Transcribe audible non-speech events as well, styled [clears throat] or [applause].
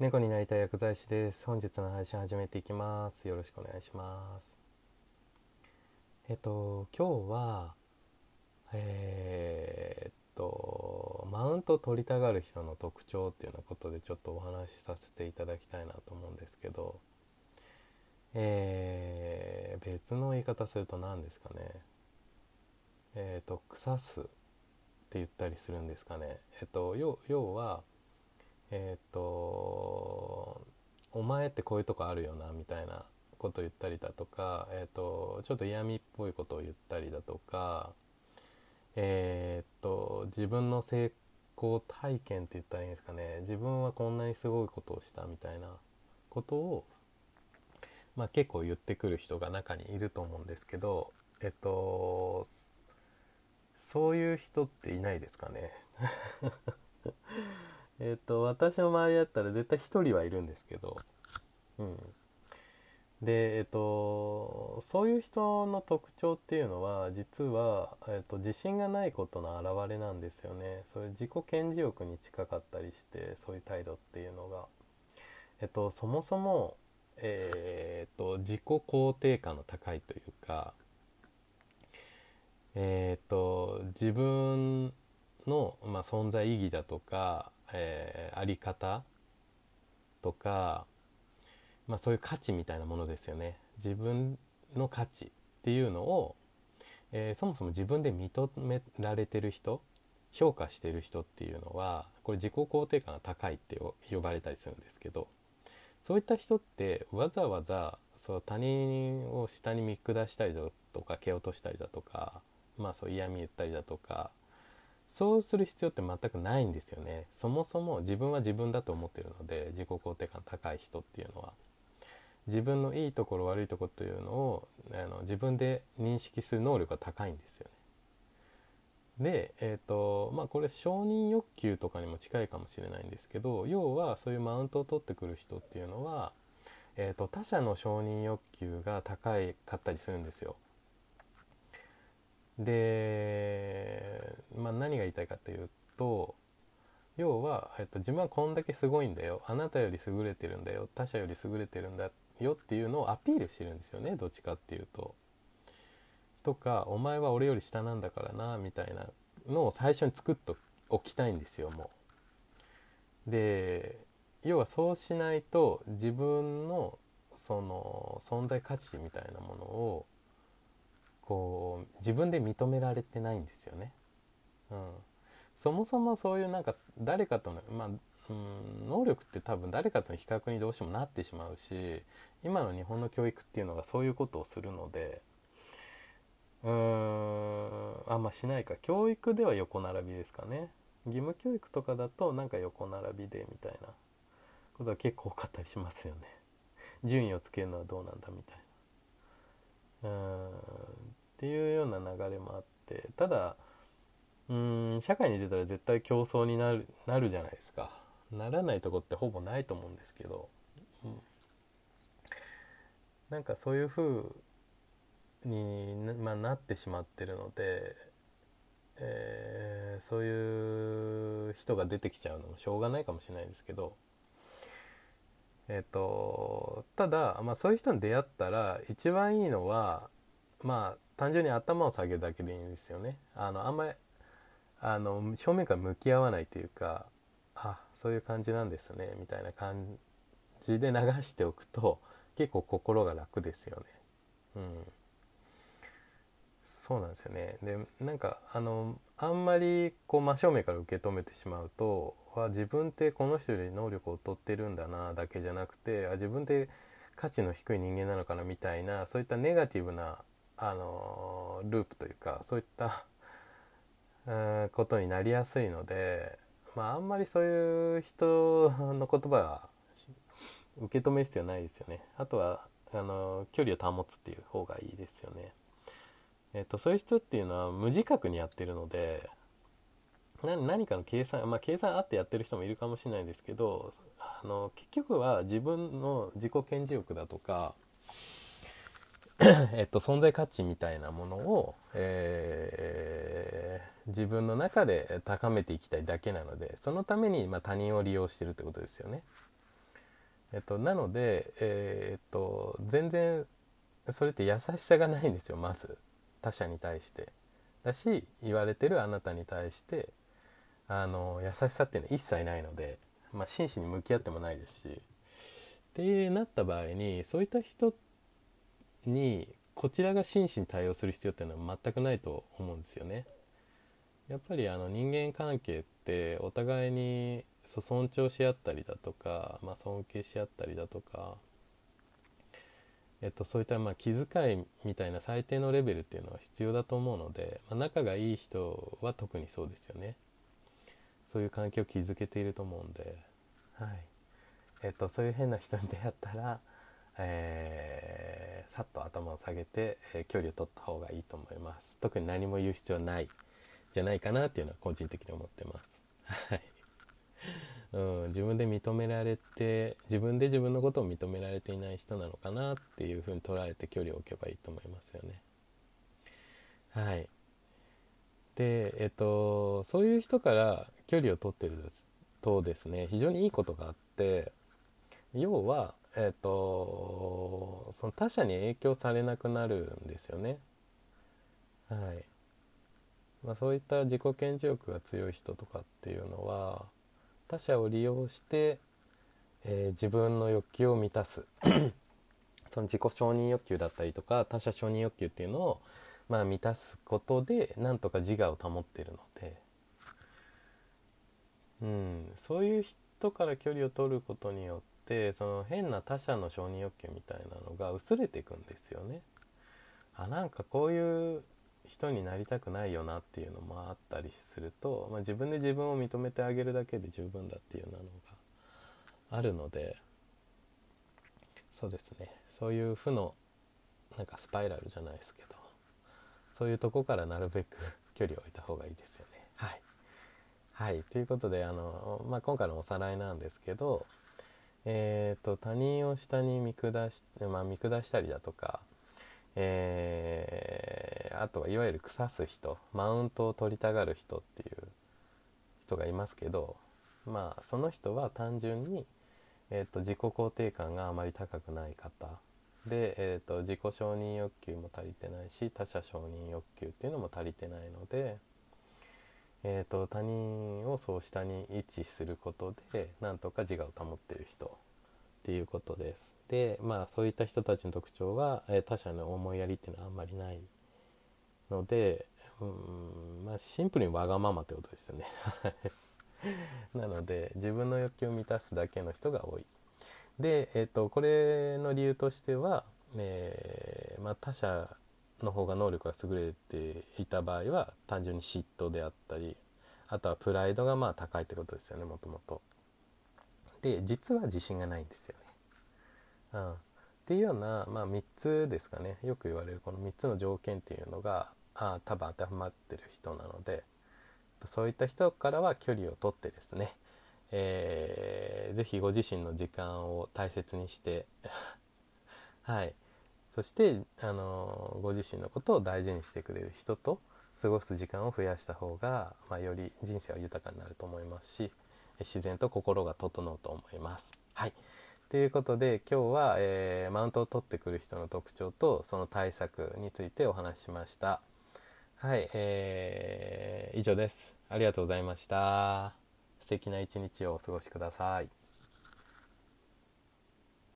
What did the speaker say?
猫になりたい薬剤師です。本日の配信始めていきます。よろしくお願いします。えっと今日はえー、っとマウント取りたがる人の特徴っていうようなことでちょっとお話しさせていただきたいなと思うんですけどえー、別の言い方すると何ですかね。えっ、と腐すって言ったりするんですかね。えっ、と要はえっ、とお前ってこういうとこあるよなみたいなことを言ったりだとか、えーと、ちょっと嫌味っぽいことを言ったりだとか、えーと、自分の成功体験って言ったらいいんですかね。自分はこんなにすごいことをしたみたいなことを、まあ、結構言ってくる人が中にいると思うんですけどえっとそういう人っていないですかね。えっ、と私の周りだったら絶対1人はいるんですけどうん。でえっ、とそういう人の特徴っていうのは実は、えっと、自信がないことの表れなんですよね。そういう自己顕示欲に近かったりしてそういう態度っていうのが。えっとそもそもえ、っと自己肯定感の高いというかえ、っと自分の、まあ、存在意義だとかえー、あり方とか、まあ、そういう価値みたいなものですよね。自分の価値っていうのを、えー、そもそも自分で認められてる人評価してる人っていうのはこれ自己肯定感が高いって呼ばれたりするんですけどそういった人ってわざわざそう他人を下に見下したりだとか蹴落としたりだとかまあそう嫌味言ったりだとかそうする必要って全くないんですよね。そもそも自分は自分だと思ってるので自己肯定感高い人っていうのは。自分のいいところ悪いところというのをあの自分で認識する能力が高いんですよね。でえっ、ー、とまあこれ承認欲求とかにも近いかもしれないんですけど要はそういうマウントを取ってくる人っていうのは、えーと他者の承認欲求が高いかったりするんですよ。で、まあ、何が言いたいかというと要は、えっと、自分はこんだけすごいんだよあなたより優れてるんだよ他者より優れてるんだよっていうのをアピールしてるんですよねどっちかっていうと。とかお前は俺より下なんだからなみたいなのを最初に作っておきたいんですよもう。で要はそうしないと自分のその存在価値みたいなものをこう自分で認められてないんですよね。うん、そもそもそういうなんか誰かとの、まあうん、能力って多分誰かとの比較にどうしてもなってしまうし今の日本の教育っていうのがそういうことをするのでうーんあんましないか。教育では横並びですかね。義務教育とかだとなんか横並びでみたいな。ことは結構多かったりしますよね。順位をつけるのはどうなんだみたいな。うん。っていうような流れもあってただうん社会に出たら絶対競争になるなるじゃないですか。ならないとこってほぼないと思うんですけど、うん、なんかそういう風にな、まあ、なってしまってるので、えー、そういう人が出てきちゃうのもしょうがないかもしれないですけど。えっ、とただ、まあ、そういう人に出会ったら一番いいのはまあ単純に頭を下げるだけでいいんですよね。あのあんまりあの正面から向き合わないというかあそういう感じなんですねみたいな感じで流しておくと結構心が楽ですよね。うん。そうなんですよね。でなんかあのあんまりこう真正面から受け止めてしまうとは自分ってこの人より能力を劣ってるんだなだけじゃなくてあ自分って価値の低い人間なのかなみたいなそういったネガティブなあのループというかそういったことになりやすいので、まあ、あんまりそういう人の言葉は受け止める必要ないですよねあとはあの距離を保つっていう方がいいですよね。えっと、そういう人っていうのは無自覚にやってるので何かの計算まあ計算あってやってる人もいるかもしれないですけどあの結局は自分の自己顕示欲だとか [coughs] えっと、存在価値みたいなものを、えー、自分の中で高めていきたいだけなのでそのために、まあ、他人を利用してるってことですよね。えっと、なので、えー、っと全然それって優しさがないんですよまず。他者に対して。だし言われてるあなたに対してあの優しさっていうのは一切ないので、まあ、真摯に向き合ってもないですし。ってなった場合にそういった人にこちらが真摯に対応する必要っていうのは全くないと思うんですよね。やっぱりあの人間関係ってお互いに尊重し合ったりだとか、まあ、尊敬し合ったりだとか、えっと、そういったまあ気遣いみたいな最低のレベルっていうのは必要だと思うので、まあ、仲がいい人は特にそうですよね。そういう関係を築けていると思うんで、はい。えっと、そういう変な人に出会ったら、えー、さっと頭を下げて、えー、距離を取った方がいいと思います特に何も言う必要ないじゃないかなっていうのは個人的に思ってますはいうん、自分で認められて自分で自分のことを認められていない人なのかなっていうふうに捉えて距離を置けばいいと思いますよね。はい。で、えっと、そういう人から距離を取ってるとですね非常にいいことがあって要は、えっと、その他者に影響されなくなるんですよね。はい。まあ、そういった自己顕示欲が強い人とかっていうのは他者を利用して、えー、自分の欲求を満たす [clears throat] その自己承認欲求だったりとか他者承認欲求っていうのを、まあ、満たすことでなんとか自我を保ってるので、うん、そういう人から距離を取ることによってその変な他者の承認欲求みたいなのが薄れていくんですよね。あなんかこういう人になりたくないよなっていうのもあったりすると、まあ、自分で自分を認めてあげるだけで十分だっていうようなのがあるのでそうですねそういう負のなんかスパイラルじゃないですけどそういうとこからなるべく [laughs] 距離を置いた方がいいですよね。はい、はい、ということであの、まあ、今回のおさらいなんですけど、えーと、他人を下に見下し,、まあ、見下したりだとかえー、あとはいわゆる腐す人マウントを取りたがる人っていう人がいますけどまあその人は単純に、えーと、自己肯定感があまり高くない方。で、えーと、自己承認欲求も足りてないし他者承認欲求っていうのも足りてないので、えーと他人をそう下に位置することでなんとか自我を保ってる人っていうことです。でまあそういった人たちの特徴は、え他者の思いやりっていうのはあんまりないのでうんまあシンプルにわがままってことですよね。[laughs] なので自分の欲求を満たすだけの人が多い。で、えーと、これの理由としては、えー、まあ、他者の方が能力が優れていた場合は単純に嫉妬であったりあとはプライドがまあ高いってことですよねもともと。で実は自信がないんですよね。うん、っていうような、まあ、3つですかねよく言われるこの3つの条件っていうのがあ多分当てはまってる人なのでそういった人からは距離をとってですね、えー、ぜひご自身の時間を大切にして [laughs] はいそしてあのご自身のことを大事にしてくれる人と過ごす時間を増やした方が、まあ、より人生は豊かになると思いますし自然と心が整うと思います。はいということで今日は、えー、マウントを取ってくる人の特徴とその対策についてお話ししました。はい、えー、以上です。ありがとうございました。素敵な一日をお過ごしください。